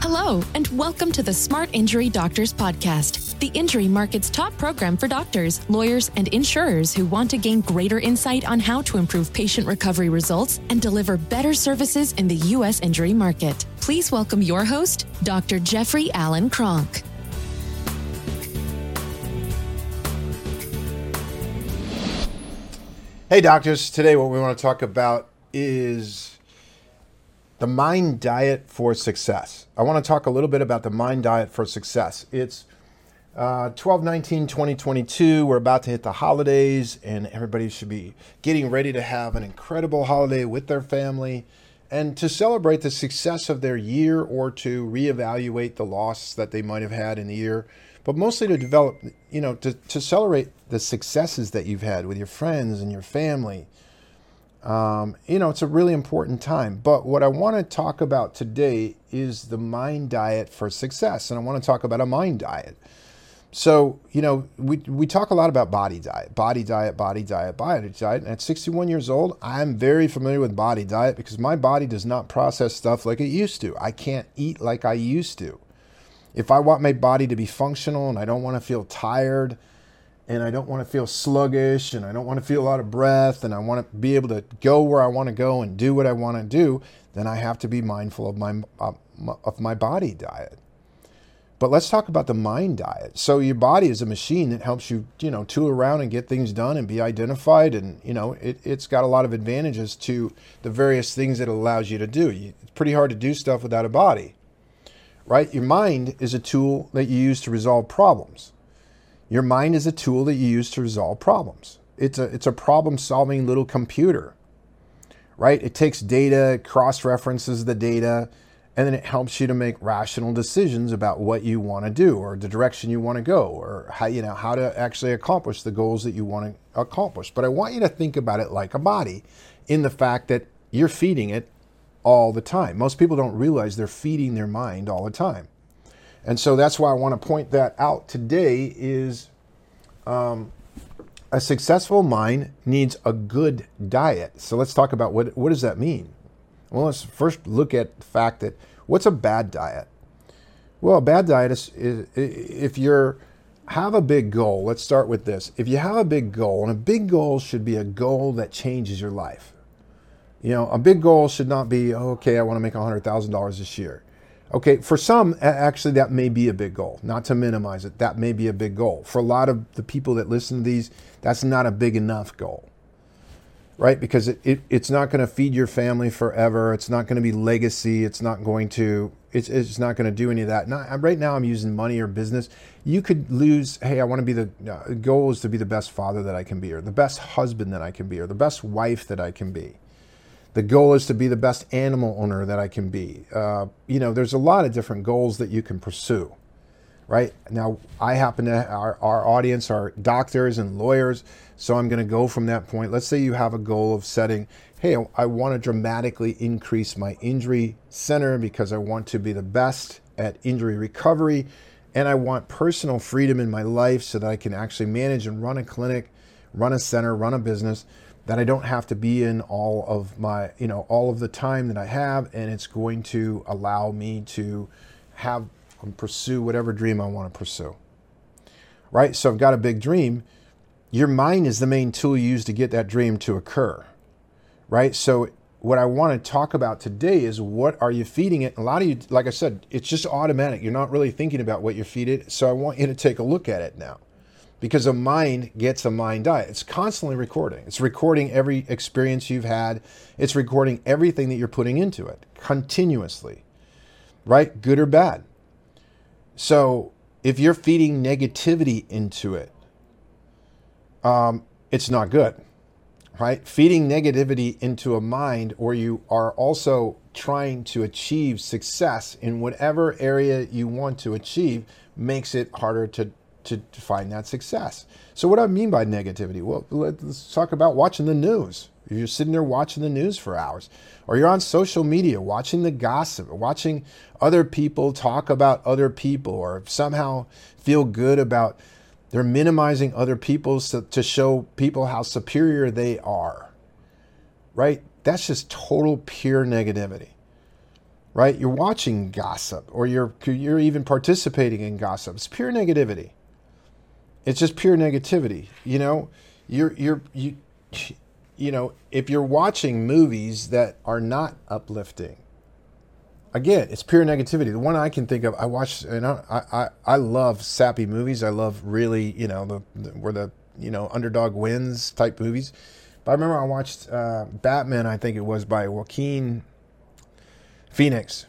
Hello, and welcome to the Smart Injury Doctors Podcast, the injury market's top program for doctors, lawyers, and insurers who want to gain greater insight on how to improve patient recovery results and deliver better services in the U.S. injury market. Please welcome your host, Dr. Jeffrey Allen Kronk. Hey, doctors. Today, what we want to talk about is the mind diet for success. I want to talk a little bit about the mind diet for success. It's uh, 12 19 2022. We're about to hit the holidays, and everybody should be getting ready to have an incredible holiday with their family and to celebrate the success of their year or to reevaluate the loss that they might have had in the year but mostly to develop, you know, to, to celebrate the successes that you've had with your friends and your family. Um, you know, it's a really important time. But what I want to talk about today is the mind diet for success. And I want to talk about a mind diet. So, you know, we, we talk a lot about body diet, body diet, body diet, body diet. And at 61 years old, I'm very familiar with body diet because my body does not process stuff like it used to. I can't eat like I used to if I want my body to be functional and I don't want to feel tired and I don't want to feel sluggish and I don't want to feel out of breath and I want to be able to go where I want to go and do what I want to do, then I have to be mindful of my of my body diet. But let's talk about the mind diet. So your body is a machine that helps you, you know, tool around and get things done and be identified. And, you know, it, it's got a lot of advantages to the various things it allows you to do. It's pretty hard to do stuff without a body right? Your mind is a tool that you use to resolve problems. Your mind is a tool that you use to resolve problems. It's a, it's a problem solving little computer, right? It takes data, cross references the data, and then it helps you to make rational decisions about what you want to do or the direction you want to go or how, you know, how to actually accomplish the goals that you want to accomplish. But I want you to think about it like a body in the fact that you're feeding it all the time. Most people don't realize they're feeding their mind all the time. And so that's why I want to point that out today is um, a successful mind needs a good diet. So let's talk about what, what does that mean? Well, let's first look at the fact that what's a bad diet? Well, a bad diet is, is if you're have a big goal. Let's start with this. If you have a big goal, and a big goal should be a goal that changes your life. You know, a big goal should not be, oh, okay, I want to make $100,000 this year. Okay, for some, actually, that may be a big goal. Not to minimize it, that may be a big goal. For a lot of the people that listen to these, that's not a big enough goal, right? Because it, it it's not going to feed your family forever. It's not going to be legacy. It's not going to it's, it's not going to do any of that. Not, right now, I'm using money or business. You could lose. Hey, I want to be the uh, goal is to be the best father that I can be, or the best husband that I can be, or the best wife that I can be the goal is to be the best animal owner that I can be. Uh, you know, there's a lot of different goals that you can pursue, right? Now, I happen to, our, our audience are doctors and lawyers, so I'm going to go from that point. Let's say you have a goal of setting, hey, I want to dramatically increase my injury center because I want to be the best at injury recovery and I want personal freedom in my life so that I can actually manage and run a clinic, run a center, run a business that I don't have to be in all of my, you know, all of the time that I have, and it's going to allow me to have and pursue whatever dream I want to pursue. Right? So I've got a big dream. Your mind is the main tool you use to get that dream to occur. Right? So what I want to talk about today is what are you feeding it? A lot of you, like I said, it's just automatic. You're not really thinking about what you're feeding it. So I want you to take a look at it now because a mind gets a mind diet. It's constantly recording. It's recording every experience you've had. It's recording everything that you're putting into it continuously, right? Good or bad. So if you're feeding negativity into it, um, it's not good, right? Feeding negativity into a mind, or you are also trying to achieve success in whatever area you want to achieve, makes it harder to to, to find that success. So, what do I mean by negativity? Well, let's talk about watching the news. If you're sitting there watching the news for hours, or you're on social media watching the gossip, watching other people talk about other people, or somehow feel good about they're minimizing other people to show people how superior they are, right? That's just total pure negativity right? You're watching gossip or you're you're even participating in gossip. It's pure negativity. It's just pure negativity. You know, you're you're you you know, if you're watching movies that are not uplifting, again, it's pure negativity. The one I can think of, I watch, and I, I, I love sappy movies. I love really, you know, the, the where the you know underdog wins type movies. But I remember I watched uh, Batman. I think it was by Joaquin Phoenix,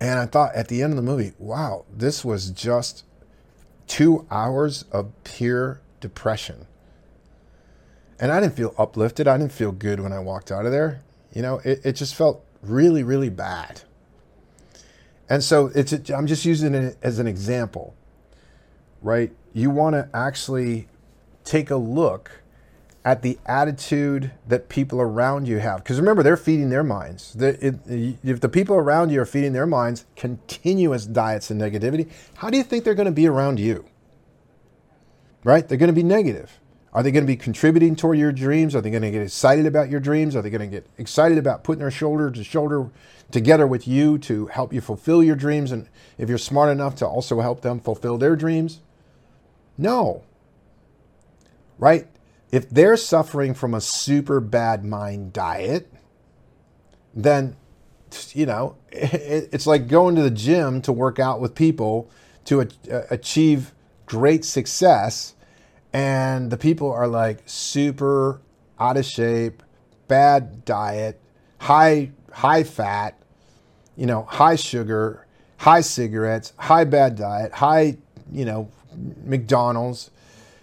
and I thought at the end of the movie, wow, this was just two hours of pure depression. And I didn't feel uplifted. I didn't feel good when I walked out of there. You know, it, it just felt really, really bad. And so it's I'm just using it as an example, right? You want to actually take a look at the attitude that people around you have. Because remember, they're feeding their minds. if the people around you are feeding their minds continuous diets and negativity, how do you think they're going to be around you? Right? They're going to be negative. Are they going to be contributing toward your dreams? Are they going to get excited about your dreams? Are they going to get excited about putting their shoulder to shoulder together with you to help you fulfill your dreams? And if you're smart enough to also help them fulfill their dreams? No. Right? If they're suffering from a super bad mind diet, then, you know, it's like going to the gym to work out with people to achieve great success and the people are like super out of shape, bad diet, high high fat, you know, high sugar, high cigarettes, high bad diet, high, you know, McDonald's.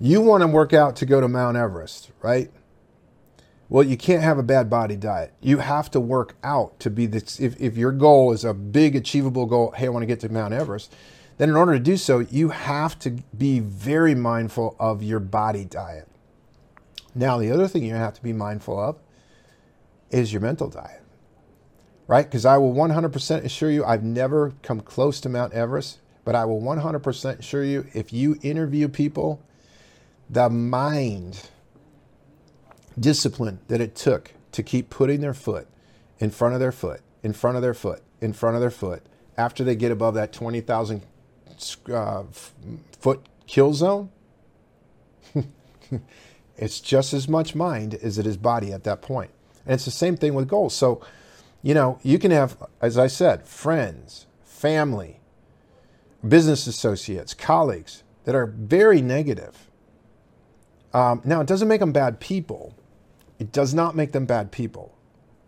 You want to work out to go to Mount Everest, right? Well, you can't have a bad body diet. You have to work out to be this. If, if your goal is a big, achievable goal, hey, I want to get to Mount Everest, then in order to do so, you have to be very mindful of your body diet. Now, the other thing you have to be mindful of is your mental diet, right? Because I will 100% assure you, I've never come close to Mount Everest, but I will 100% assure you, if you interview people, the mind discipline that it took to keep putting their foot in front of their foot, in front of their foot, in front of their foot, after they get above that 20,000 uh, foot kill zone, it's just as much mind as it is body at that point. And it's the same thing with goals. So, you know, you can have, as I said, friends, family, business associates, colleagues that are very negative. Um, now, it doesn't make them bad people. It does not make them bad people.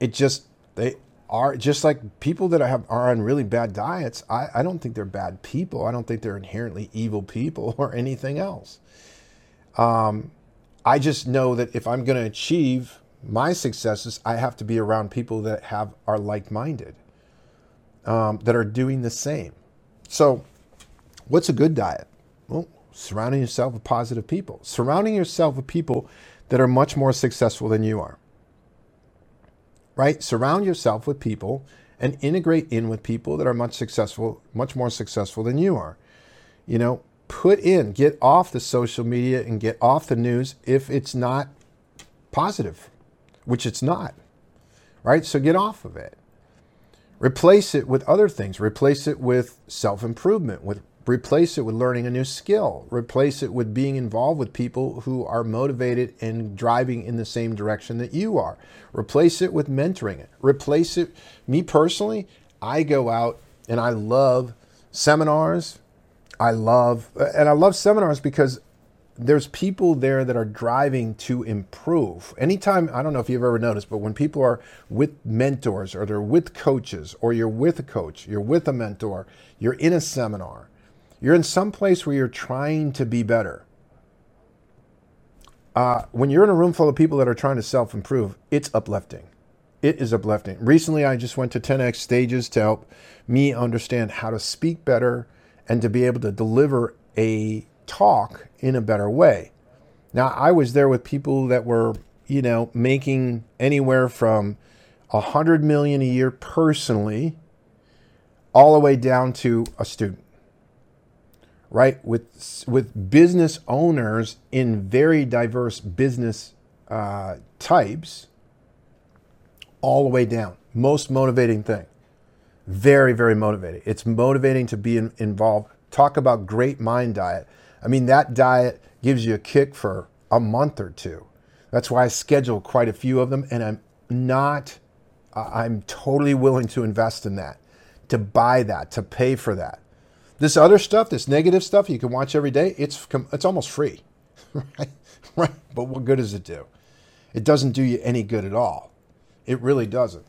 It just, they, are just like people that have are on really bad diets. I, I don't think they're bad people. I don't think they're inherently evil people or anything else. Um, I just know that if I'm going to achieve my successes, I have to be around people that have are like minded, um, that are doing the same. So, what's a good diet? Well, surrounding yourself with positive people, surrounding yourself with people that are much more successful than you are right? Surround yourself with people and integrate in with people that are much successful, much more successful than you are. You know, put in, get off the social media and get off the news if it's not positive, which it's not, right? So get off of it. Replace it with other things. Replace it with self improvement, with replace it with learning a new skill. Replace it with being involved with people who are motivated and driving in the same direction that you are. Replace it with mentoring it. Replace it me personally i go out and i love seminars. I love and i love seminars because there's people there that are driving to improve. Anytime, I don't know if you've ever noticed, but when people are with mentors or they're with coaches or you're with a coach, you're with a mentor, you're in a seminar, you're in some place where you're trying to be better. Uh, when you're in a room full of people that are trying to self improve, it's uplifting. It is uplifting. Recently, I just went to 10x stages to help me understand how to speak better and to be able to deliver a talk in a better way. Now, I was there with people that were, you know, making anywhere from a hundred million a year personally, all the way down to a student right? With with business owners in very diverse business uh, types, all the way down. Most motivating thing, Very, very motivating. It's motivating to be in, involved. Talk about great mind diet. I mean, that diet gives you a kick for a month or two. That's why I schedule quite a few of them, and I'm not, I'm totally willing to invest in that, to buy that, to pay for that. This other stuff, this negative stuff you can watch every day, it's, it's almost free, right? right? But what good does it do? It doesn't do you any good at all. It really doesn't.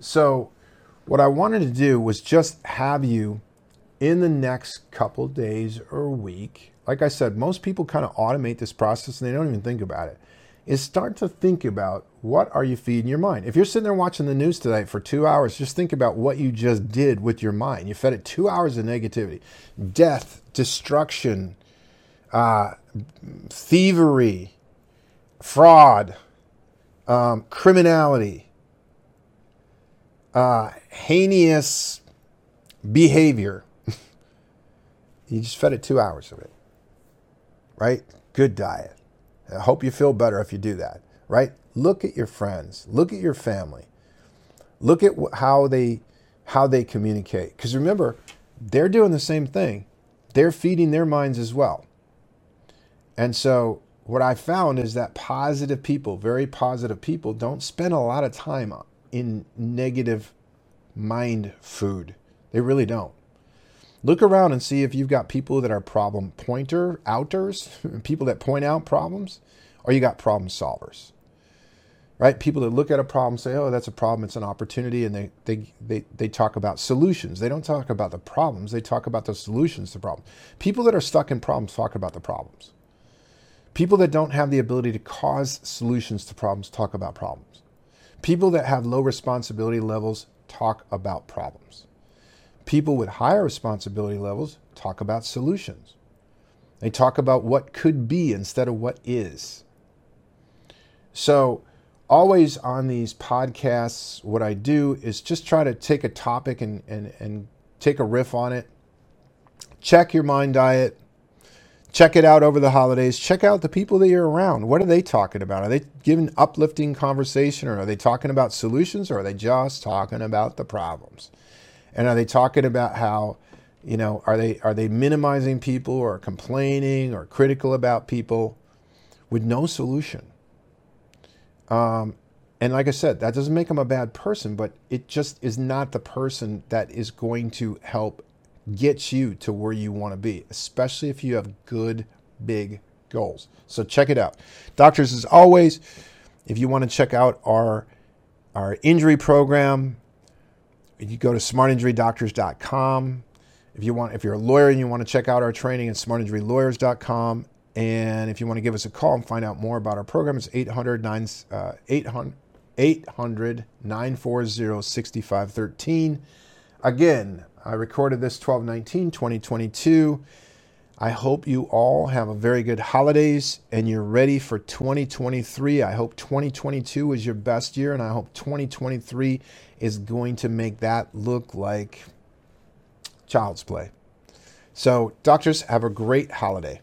So, what I wanted to do was just have you in the next couple days or week. Like I said, most people kind of automate this process and they don't even think about it. Is start to think about what are you feeding your mind. If you're sitting there watching the news tonight for two hours, just think about what you just did with your mind. You fed it two hours of negativity, death, destruction, uh, thievery, fraud, um, criminality, uh, heinous behavior. you just fed it two hours of it, right? Good diet. I hope you feel better if you do that, right? Look at your friends, look at your family, look at how they how they communicate. Because remember, they're doing the same thing. They're feeding their minds as well. And so what I found is that positive people, very positive people, don't spend a lot of time in negative mind food. They really don't. Look around and see if you've got people that are problem pointer outers, people that point out problems, or you got problem solvers. Right? People that look at a problem say, "Oh, that's a problem, it's an opportunity," and they they they they talk about solutions. They don't talk about the problems, they talk about the solutions to problems. People that are stuck in problems talk about the problems. People that don't have the ability to cause solutions to problems talk about problems. People that have low responsibility levels talk about problems. People with higher responsibility levels talk about solutions. They talk about what could be instead of what is. So, always on these podcasts, what I do is just try to take a topic and, and, and take a riff on it, check your mind diet, check it out over the holidays. Check out the people that you're around. What are they talking about? Are they giving uplifting conversation or are they talking about solutions or are they just talking about the problems? And are they talking about how, you know, are they are they minimizing people or complaining or critical about people with no solution? Um, and like I said, that doesn't make them a bad person, but it just is not the person that is going to help get you to where you want to be, especially if you have good, big goals. So check it out. Doctors, as always, if you want to check out our, our injury program, you go to smartinjurydoctors.com. If you want, if you're a lawyer and you want to check out our training at smartinjurylawyers.com. And if you want to give us a call and find out more about our program, it's 800 uh, 800 940 6513. Again, I recorded this 12 19 2022. I hope you all have a very good holidays and you're ready for 2023. I hope 2022 is your best year and I hope 2023 is going to make that look like child's play. So, doctors, have a great holiday.